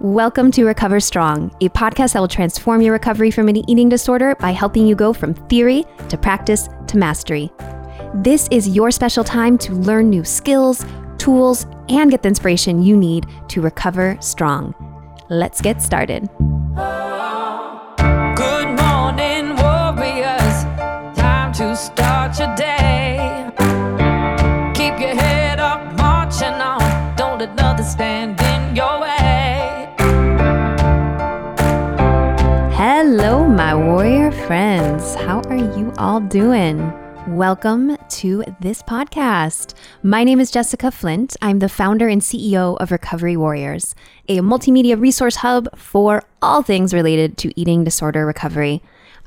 Welcome to Recover Strong, a podcast that will transform your recovery from an eating disorder by helping you go from theory to practice to mastery. This is your special time to learn new skills, tools, and get the inspiration you need to recover strong. Let's get started. Good morning, warriors. Time to start your day. Doing? Welcome to this podcast. My name is Jessica Flint. I'm the founder and CEO of Recovery Warriors, a multimedia resource hub for all things related to eating disorder recovery.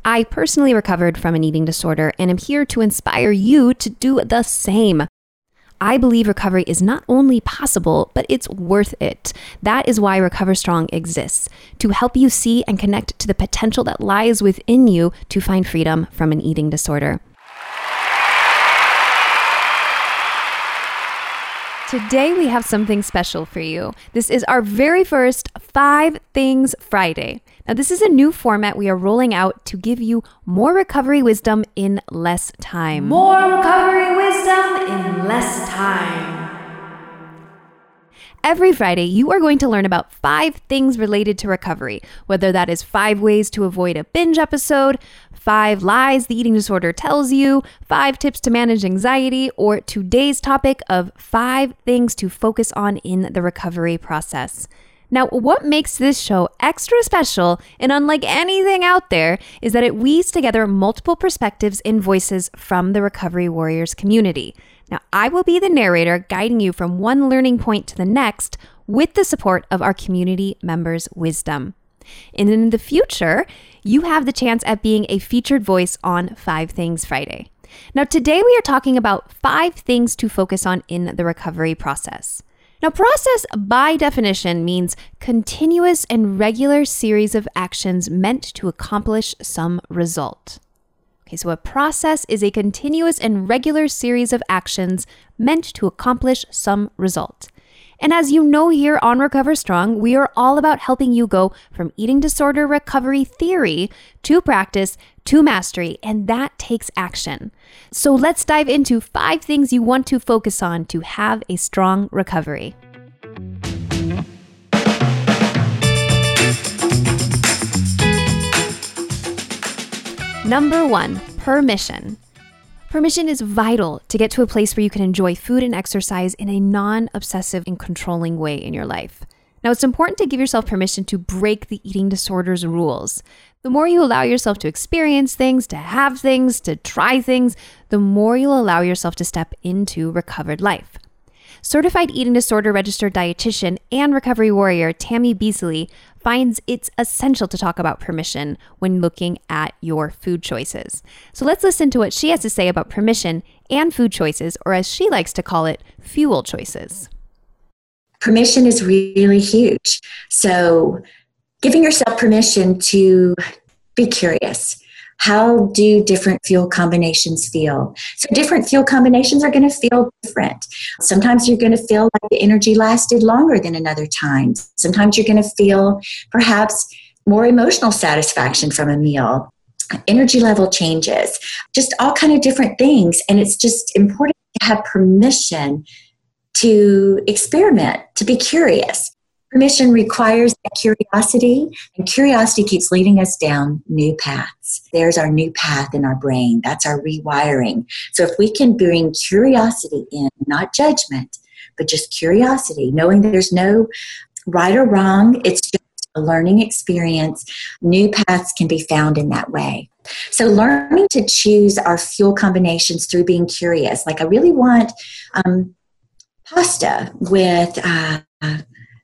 I personally recovered from an eating disorder and am here to inspire you to do the same. I believe recovery is not only possible, but it's worth it. That is why Recover Strong exists to help you see and connect to the potential that lies within you to find freedom from an eating disorder. Today, we have something special for you. This is our very first Five Things Friday. Now, this is a new format we are rolling out to give you more recovery wisdom in less time. More recovery wisdom in less time. Every Friday, you are going to learn about five things related to recovery, whether that is five ways to avoid a binge episode, five lies the eating disorder tells you, five tips to manage anxiety, or today's topic of five things to focus on in the recovery process. Now, what makes this show extra special and unlike anything out there is that it weaves together multiple perspectives and voices from the Recovery Warriors community. Now, I will be the narrator guiding you from one learning point to the next with the support of our community members' wisdom. And in the future, you have the chance at being a featured voice on Five Things Friday. Now, today we are talking about five things to focus on in the recovery process. Now, process by definition means continuous and regular series of actions meant to accomplish some result. Okay, so a process is a continuous and regular series of actions meant to accomplish some result. And as you know here on Recover Strong, we are all about helping you go from eating disorder recovery theory to practice to mastery, and that takes action. So let's dive into five things you want to focus on to have a strong recovery. Number one, permission. Permission is vital to get to a place where you can enjoy food and exercise in a non obsessive and controlling way in your life. Now, it's important to give yourself permission to break the eating disorder's rules. The more you allow yourself to experience things, to have things, to try things, the more you'll allow yourself to step into recovered life. Certified eating disorder registered dietitian and recovery warrior Tammy Beasley finds it's essential to talk about permission when looking at your food choices. So let's listen to what she has to say about permission and food choices, or as she likes to call it, fuel choices. Permission is really huge. So, giving yourself permission to be curious, how do different fuel combinations feel? So, different fuel combinations are going to feel different. Sometimes you're going to feel like the energy lasted longer than another time. Sometimes you're going to feel perhaps more emotional satisfaction from a meal. Energy level changes, just all kind of different things. And it's just important to have permission to experiment, to be curious. Permission requires curiosity, and curiosity keeps leading us down new paths. There's our new path in our brain. That's our rewiring. So if we can bring curiosity in, not judgment, but just curiosity, knowing there's no right or wrong, it's just a learning experience, new paths can be found in that way. So, learning to choose our fuel combinations through being curious. Like, I really want um, pasta with. Uh,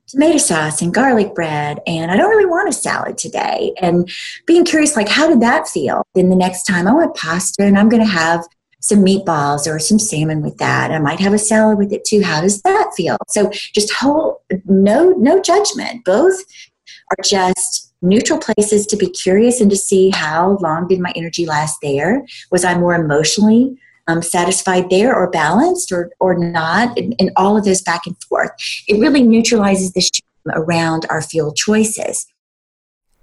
tomato sauce and garlic bread and i don't really want a salad today. And being curious like how did that feel? Then the next time i want pasta and i'm going to have some meatballs or some salmon with that. I might have a salad with it too. How does that feel? So just whole no no judgment. Both are just neutral places to be curious and to see how long did my energy last there. Was i more emotionally um, satisfied there or balanced or, or not, and, and, all of those back and forth. It really neutralizes the shame around our fuel choices.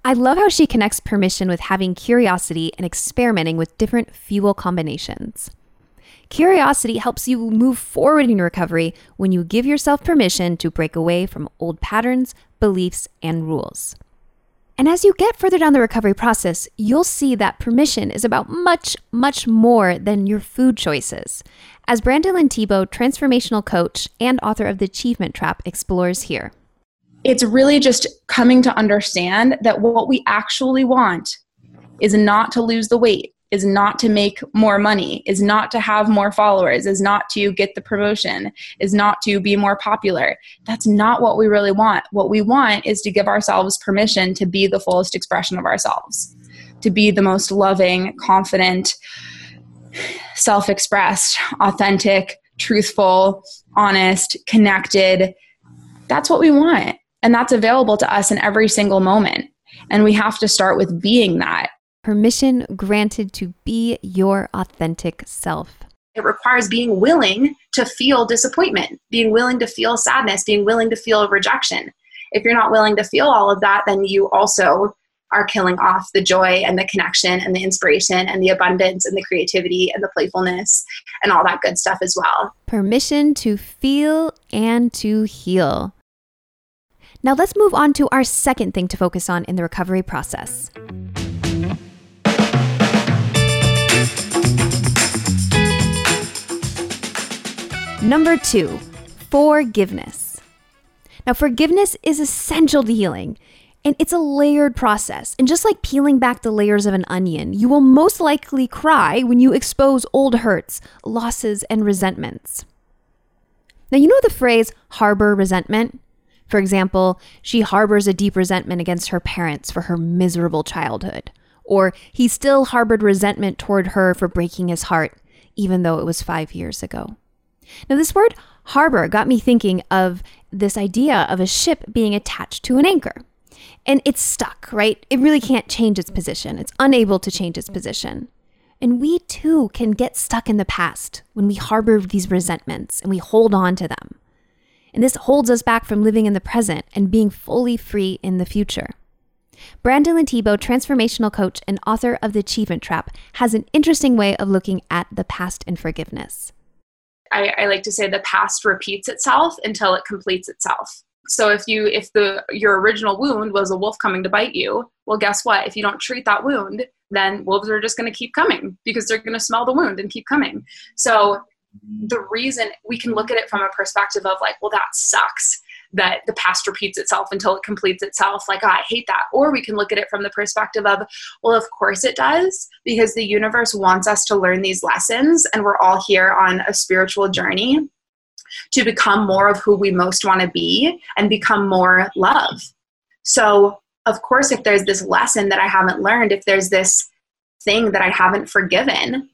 I love how she connects permission with having curiosity and experimenting with different fuel combinations. Curiosity helps you move forward in recovery when you give yourself permission to break away from old patterns, beliefs, and rules. And as you get further down the recovery process, you'll see that permission is about much, much more than your food choices. As Brandilyn Tebo, transformational coach and author of The Achievement Trap, explores here. It's really just coming to understand that what we actually want is not to lose the weight, is not to make more money, is not to have more followers, is not to get the promotion, is not to be more popular. That's not what we really want. What we want is to give ourselves permission to be the fullest expression of ourselves, to be the most loving, confident, self expressed, authentic, truthful, honest, connected. That's what we want. And that's available to us in every single moment. And we have to start with being that permission granted to be your authentic self. It requires being willing to feel disappointment, being willing to feel sadness, being willing to feel rejection. If you're not willing to feel all of that, then you also are killing off the joy and the connection and the inspiration and the abundance and the creativity and the playfulness and all that good stuff as well. Permission to feel and to heal. Now let's move on to our second thing to focus on in the recovery process. Number two, forgiveness. Now, forgiveness is essential to healing, and it's a layered process. And just like peeling back the layers of an onion, you will most likely cry when you expose old hurts, losses, and resentments. Now, you know the phrase harbor resentment? For example, she harbors a deep resentment against her parents for her miserable childhood. Or he still harbored resentment toward her for breaking his heart, even though it was five years ago. Now, this word harbor got me thinking of this idea of a ship being attached to an anchor. And it's stuck, right? It really can't change its position. It's unable to change its position. And we too can get stuck in the past when we harbor these resentments and we hold on to them. And this holds us back from living in the present and being fully free in the future. Brandilyn Tebo, transformational coach and author of The Achievement Trap, has an interesting way of looking at the past and forgiveness. I, I like to say the past repeats itself until it completes itself. So if you if the your original wound was a wolf coming to bite you, well guess what? If you don't treat that wound, then wolves are just going to keep coming because they're going to smell the wound and keep coming. So the reason we can look at it from a perspective of like, well that sucks that the past repeats itself until it completes itself. Like, oh, I hate that. Or we can look at it from the perspective of, well, of course it does, because the universe wants us to learn these lessons, and we're all here on a spiritual journey to become more of who we most want to be and become more love. So, of course, if there's this lesson that I haven't learned, if there's this thing that I haven't forgiven,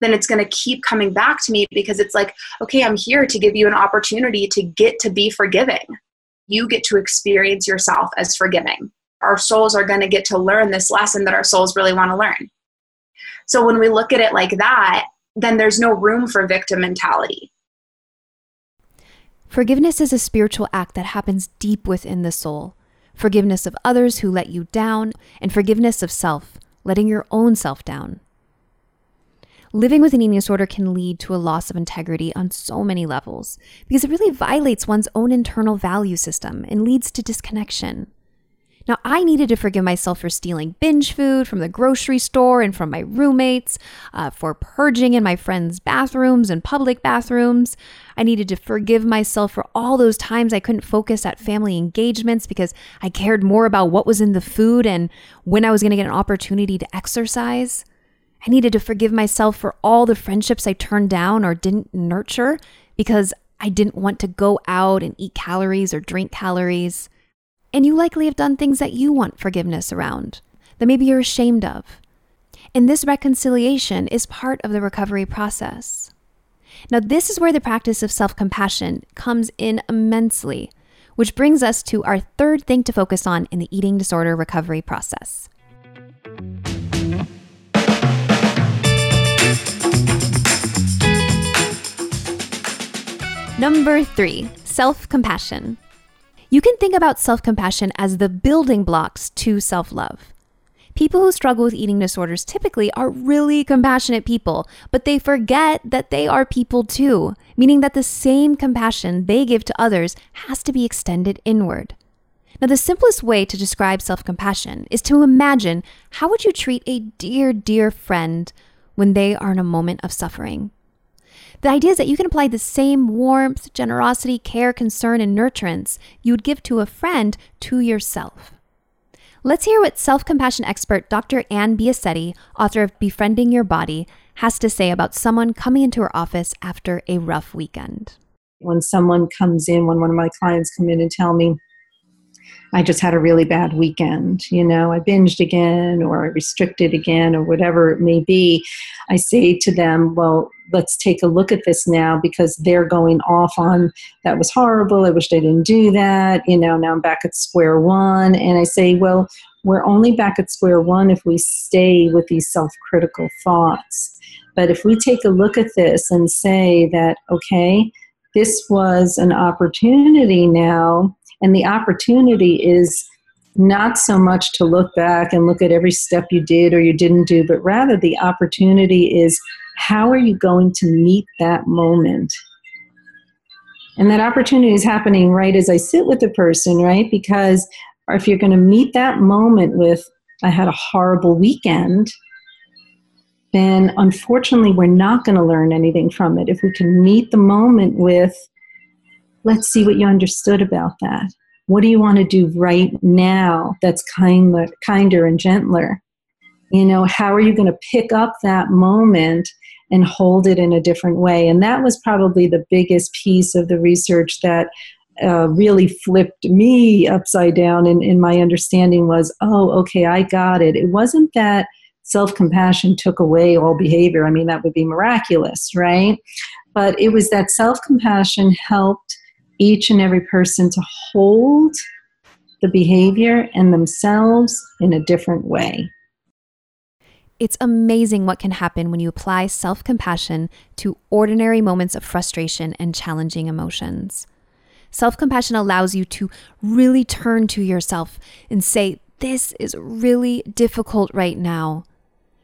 then it's going to keep coming back to me because it's like, okay, I'm here to give you an opportunity to get to be forgiving. You get to experience yourself as forgiving. Our souls are going to get to learn this lesson that our souls really want to learn. So when we look at it like that, then there's no room for victim mentality. Forgiveness is a spiritual act that happens deep within the soul. Forgiveness of others who let you down, and forgiveness of self, letting your own self down. Living with an eating disorder can lead to a loss of integrity on so many levels because it really violates one's own internal value system and leads to disconnection. Now, I needed to forgive myself for stealing binge food from the grocery store and from my roommates, uh, for purging in my friends' bathrooms and public bathrooms. I needed to forgive myself for all those times I couldn't focus at family engagements because I cared more about what was in the food and when I was going to get an opportunity to exercise. I needed to forgive myself for all the friendships I turned down or didn't nurture because I didn't want to go out and eat calories or drink calories. And you likely have done things that you want forgiveness around, that maybe you're ashamed of. And this reconciliation is part of the recovery process. Now, this is where the practice of self compassion comes in immensely, which brings us to our third thing to focus on in the eating disorder recovery process. Number three, self compassion. You can think about self compassion as the building blocks to self love. People who struggle with eating disorders typically are really compassionate people, but they forget that they are people too, meaning that the same compassion they give to others has to be extended inward. Now, the simplest way to describe self compassion is to imagine how would you treat a dear, dear friend when they are in a moment of suffering? The idea is that you can apply the same warmth, generosity, care, concern, and nurturance you would give to a friend to yourself. Let's hear what self compassion expert Dr. Ann Biasetti, author of Befriending Your Body, has to say about someone coming into her office after a rough weekend. When someone comes in, when one of my clients come in and tell me, I just had a really bad weekend. You know, I binged again or I restricted again or whatever it may be. I say to them, well, let's take a look at this now because they're going off on that was horrible. I wish I didn't do that. You know, now I'm back at square one. And I say, well, we're only back at square one if we stay with these self critical thoughts. But if we take a look at this and say that, okay, this was an opportunity now and the opportunity is not so much to look back and look at every step you did or you didn't do, but rather the opportunity is how are you going to meet that moment? And that opportunity is happening right as I sit with the person, right? Because if you're going to meet that moment with, I had a horrible weekend, then unfortunately we're not going to learn anything from it. If we can meet the moment with, let's see what you understood about that. What do you want to do right now that's kinder, kinder and gentler? You know, how are you going to pick up that moment and hold it in a different way? And that was probably the biggest piece of the research that uh, really flipped me upside down in, in my understanding was, oh, okay, I got it. It wasn't that self compassion took away all behavior. I mean, that would be miraculous, right? But it was that self compassion helped each and every person to hold the behavior and themselves in a different way. It's amazing what can happen when you apply self compassion to ordinary moments of frustration and challenging emotions. Self compassion allows you to really turn to yourself and say, This is really difficult right now.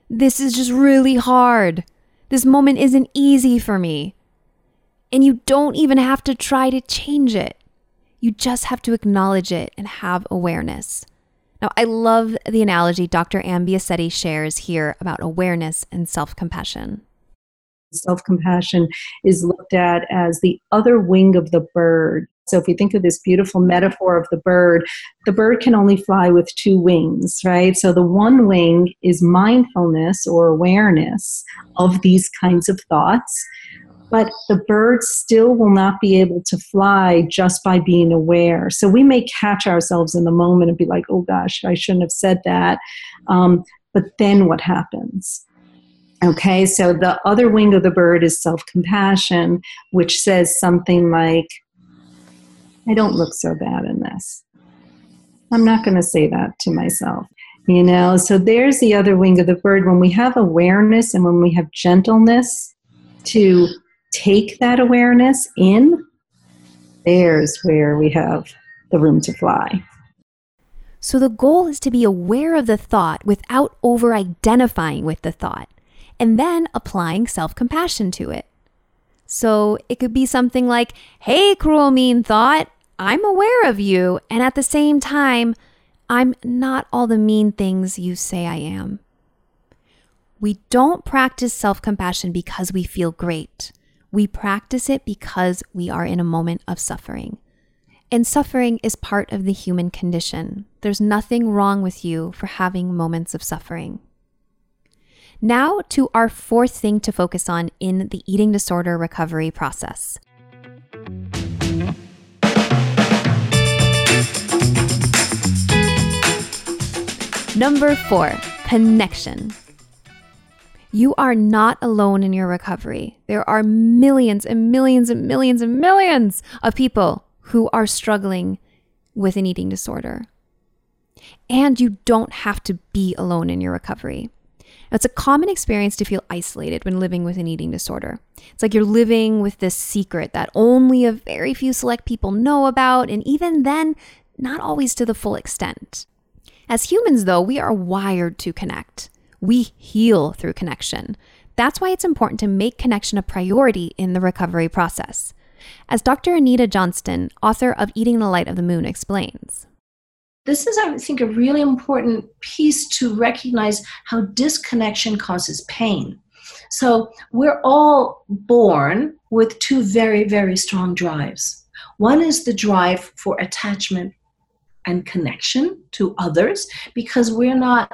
This is just really hard. This moment isn't easy for me. And you don't even have to try to change it. You just have to acknowledge it and have awareness. Now, I love the analogy Dr. Ann Biasetti shares here about awareness and self compassion. Self compassion is looked at as the other wing of the bird. So, if we think of this beautiful metaphor of the bird, the bird can only fly with two wings, right? So, the one wing is mindfulness or awareness of these kinds of thoughts but the bird still will not be able to fly just by being aware. So we may catch ourselves in the moment and be like, oh gosh, I shouldn't have said that. Um, but then what happens? Okay, so the other wing of the bird is self compassion, which says something like, I don't look so bad in this. I'm not going to say that to myself. You know, so there's the other wing of the bird. When we have awareness and when we have gentleness to take that awareness in, there's where we have the room to fly. So the goal is to be aware of the thought without over identifying with the thought and then applying self compassion to it. So it could be something like, Hey, cruel, mean thought, I'm aware of you. And at the same time, I'm not all the mean things you say I am. We don't practice self compassion because we feel great. We practice it because we are in a moment of suffering. And suffering is part of the human condition. There's nothing wrong with you for having moments of suffering. Now, to our fourth thing to focus on in the eating disorder recovery process. Number four, connection. You are not alone in your recovery. There are millions and millions and millions and millions of people who are struggling with an eating disorder. And you don't have to be alone in your recovery. It's a common experience to feel isolated when living with an eating disorder. It's like you're living with this secret that only a very few select people know about, and even then, not always to the full extent. As humans, though, we are wired to connect. We heal through connection. That's why it's important to make connection a priority in the recovery process. As Dr. Anita Johnston, author of Eating the Light of the Moon, explains. This is, I think, a really important piece to recognize how disconnection causes pain. So, we're all born with two very, very strong drives. One is the drive for attachment and connection to others because we're not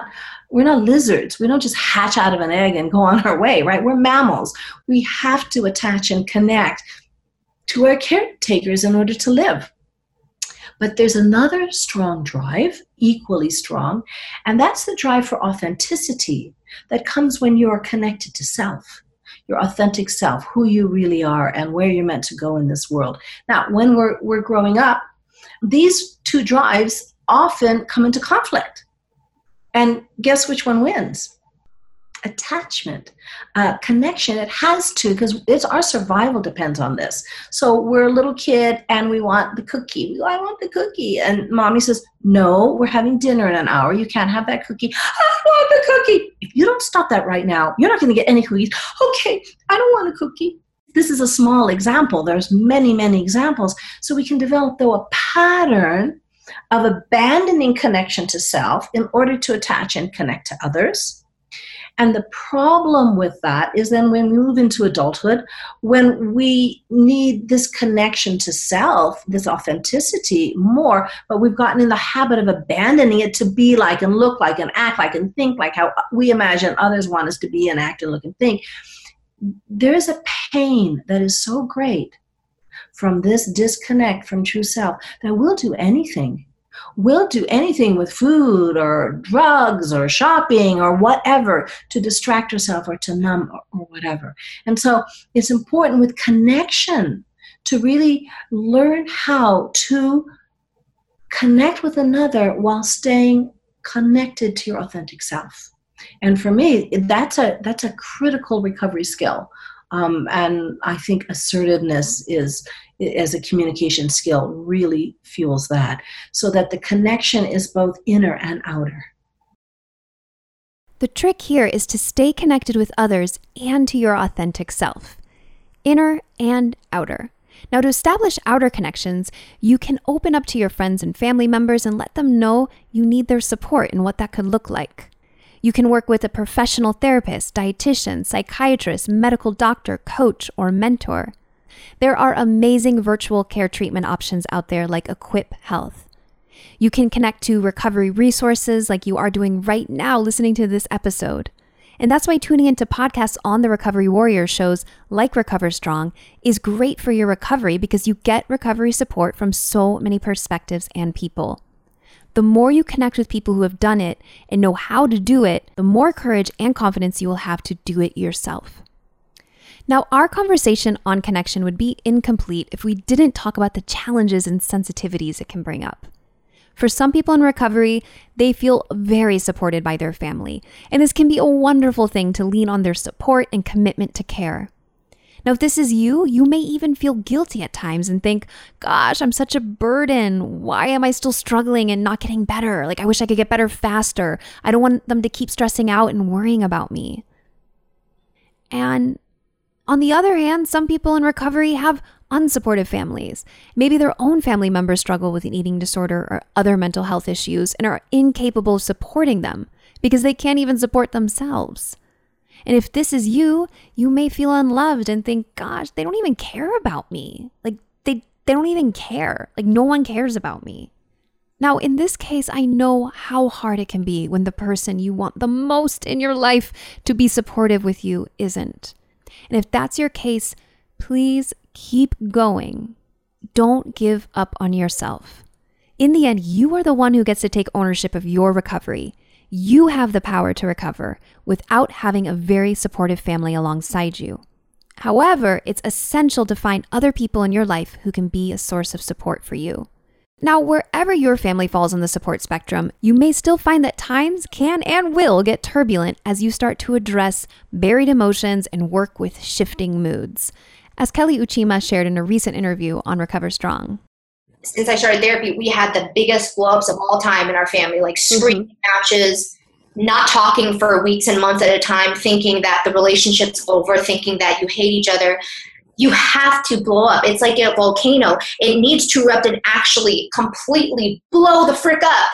we're not lizards. We don't just hatch out of an egg and go on our way right? We're mammals. We have to attach and connect to our caretakers in order to live. But there's another strong drive, equally strong, and that's the drive for authenticity that comes when you are connected to self, your authentic self, who you really are, and where you're meant to go in this world. Now, when we're, we're growing up, these two drives often come into conflict. And guess which one wins? attachment, uh, connection. It has to because it's our survival depends on this. So we're a little kid and we want the cookie. I want the cookie, and mommy says, "No, we're having dinner in an hour. You can't have that cookie. I want the cookie. If you don't stop that right now, you're not going to get any cookies. Okay, I don't want a cookie." This is a small example. There's many, many examples. So we can develop though a pattern of abandoning connection to self in order to attach and connect to others and the problem with that is then when we move into adulthood, when we need this connection to self, this authenticity more, but we've gotten in the habit of abandoning it to be like and look like and act like and think like how we imagine others want us to be and act and look and think. There's a pain that is so great from this disconnect from true self that we'll do anything will do anything with food or drugs or shopping or whatever to distract herself or to numb or whatever. And so it's important with connection to really learn how to connect with another while staying connected to your authentic self. And for me, that's a that's a critical recovery skill. Um, and I think assertiveness is as a communication skill really fuels that so that the connection is both inner and outer. The trick here is to stay connected with others and to your authentic self, inner and outer. Now, to establish outer connections, you can open up to your friends and family members and let them know you need their support and what that could look like. You can work with a professional therapist, dietitian, psychiatrist, medical doctor, coach, or mentor. There are amazing virtual care treatment options out there like Equip Health. You can connect to recovery resources like you are doing right now listening to this episode. And that's why tuning into podcasts on the Recovery Warrior shows like Recover Strong is great for your recovery because you get recovery support from so many perspectives and people. The more you connect with people who have done it and know how to do it, the more courage and confidence you will have to do it yourself. Now, our conversation on connection would be incomplete if we didn't talk about the challenges and sensitivities it can bring up. For some people in recovery, they feel very supported by their family, and this can be a wonderful thing to lean on their support and commitment to care. Now, if this is you, you may even feel guilty at times and think, gosh, I'm such a burden. Why am I still struggling and not getting better? Like, I wish I could get better faster. I don't want them to keep stressing out and worrying about me. And on the other hand, some people in recovery have unsupportive families. Maybe their own family members struggle with an eating disorder or other mental health issues and are incapable of supporting them because they can't even support themselves. And if this is you, you may feel unloved and think, gosh, they don't even care about me. Like they they don't even care. Like no one cares about me. Now, in this case, I know how hard it can be when the person you want the most in your life to be supportive with you isn't. And if that's your case, please keep going. Don't give up on yourself. In the end, you are the one who gets to take ownership of your recovery. You have the power to recover without having a very supportive family alongside you. However, it's essential to find other people in your life who can be a source of support for you. Now, wherever your family falls on the support spectrum, you may still find that times can and will get turbulent as you start to address buried emotions and work with shifting moods. As Kelly Uchima shared in a recent interview on Recover Strong. Since I started therapy, we had the biggest blow ups of all time in our family, like mm-hmm. screaming matches, not talking for weeks and months at a time, thinking that the relationship's over, thinking that you hate each other you have to blow up. It's like a volcano. It needs to erupt and actually completely blow the frick up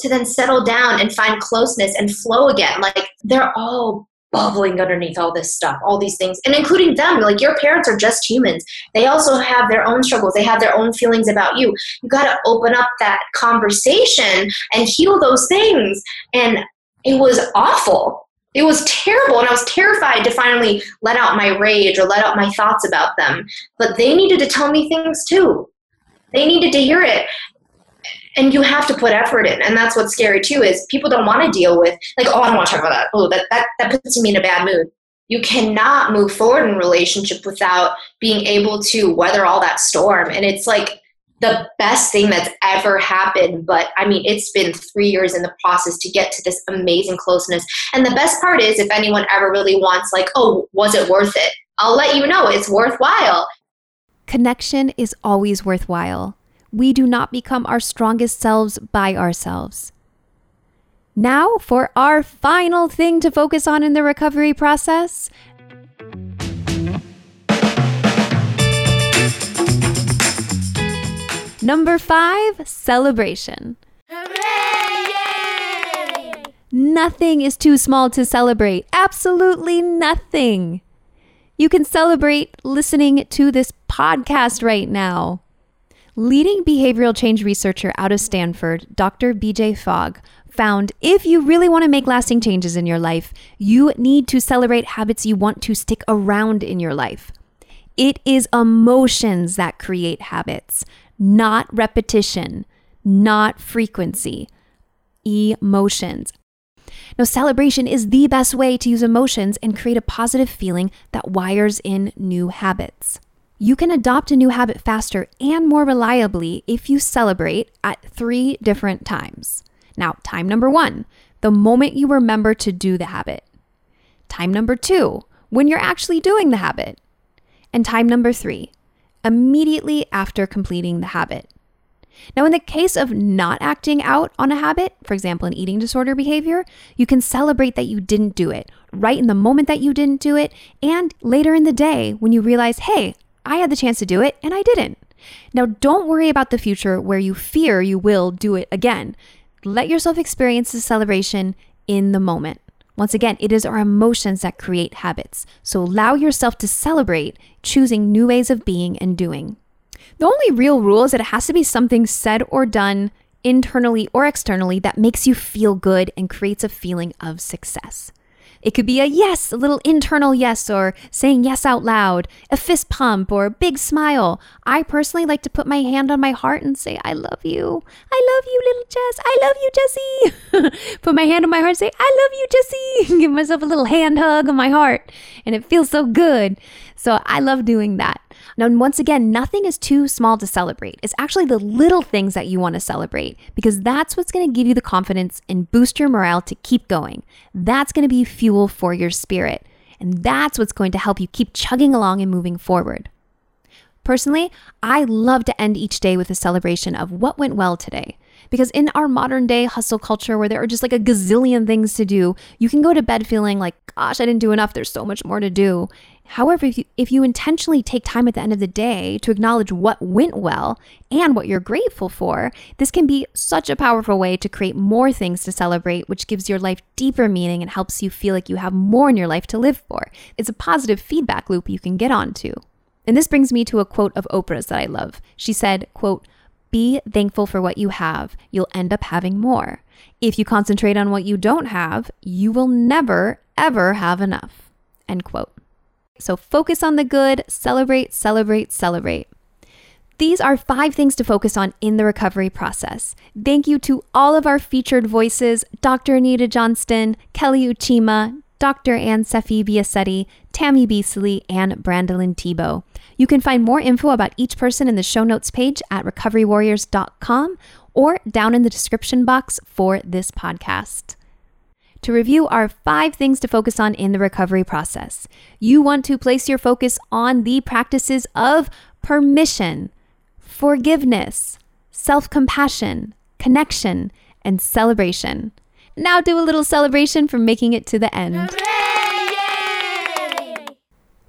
to then settle down and find closeness and flow again. Like they're all bubbling underneath all this stuff, all these things, and including them. Like your parents are just humans. They also have their own struggles. They have their own feelings about you. You got to open up that conversation and heal those things. And it was awful it was terrible and i was terrified to finally let out my rage or let out my thoughts about them but they needed to tell me things too they needed to hear it and you have to put effort in and that's what's scary too is people don't want to deal with like oh i don't want to talk about that oh that, that, that puts me in a bad mood you cannot move forward in relationship without being able to weather all that storm and it's like the best thing that's ever happened. But I mean, it's been three years in the process to get to this amazing closeness. And the best part is, if anyone ever really wants, like, oh, was it worth it? I'll let you know it's worthwhile. Connection is always worthwhile. We do not become our strongest selves by ourselves. Now, for our final thing to focus on in the recovery process Number five, celebration. Hooray! Nothing is too small to celebrate. Absolutely nothing. You can celebrate listening to this podcast right now. Leading behavioral change researcher out of Stanford, Dr. BJ Fogg, found if you really want to make lasting changes in your life, you need to celebrate habits you want to stick around in your life. It is emotions that create habits, not repetition, not frequency, emotions. Now, celebration is the best way to use emotions and create a positive feeling that wires in new habits. You can adopt a new habit faster and more reliably if you celebrate at three different times. Now, time number one, the moment you remember to do the habit. Time number two, when you're actually doing the habit. And time number three, immediately after completing the habit. Now, in the case of not acting out on a habit, for example, an eating disorder behavior, you can celebrate that you didn't do it right in the moment that you didn't do it, and later in the day when you realize, hey, I had the chance to do it and I didn't. Now, don't worry about the future where you fear you will do it again. Let yourself experience the celebration in the moment. Once again, it is our emotions that create habits. So allow yourself to celebrate choosing new ways of being and doing. The only real rule is that it has to be something said or done internally or externally that makes you feel good and creates a feeling of success. It could be a yes, a little internal yes, or saying yes out loud, a fist pump, or a big smile. I personally like to put my hand on my heart and say, I love you. I love you, little Jess. I love you, Jessie. put my hand on my heart and say, I love you, Jessie. Give myself a little hand hug on my heart. And it feels so good. So I love doing that. Now, once again, nothing is too small to celebrate. It's actually the little things that you want to celebrate because that's what's going to give you the confidence and boost your morale to keep going. That's going to be fuel for your spirit. And that's what's going to help you keep chugging along and moving forward. Personally, I love to end each day with a celebration of what went well today. Because in our modern day hustle culture where there are just like a gazillion things to do, you can go to bed feeling like, gosh, I didn't do enough. There's so much more to do. However, if you, if you intentionally take time at the end of the day to acknowledge what went well and what you're grateful for, this can be such a powerful way to create more things to celebrate, which gives your life deeper meaning and helps you feel like you have more in your life to live for. It's a positive feedback loop you can get onto. And this brings me to a quote of Oprah's that I love. She said, quote, be thankful for what you have. You'll end up having more. If you concentrate on what you don't have, you will never, ever have enough. End quote. So focus on the good, celebrate, celebrate, celebrate. These are five things to focus on in the recovery process. Thank you to all of our featured voices Dr. Anita Johnston, Kelly Uchima, Dr. Ann Saffi Biasetti, Tammy Beasley, and Brandilyn Tebo. You can find more info about each person in the show notes page at recoverywarriors.com or down in the description box for this podcast. To review our five things to focus on in the recovery process, you want to place your focus on the practices of permission, forgiveness, self compassion, connection, and celebration. Now do a little celebration for making it to the end.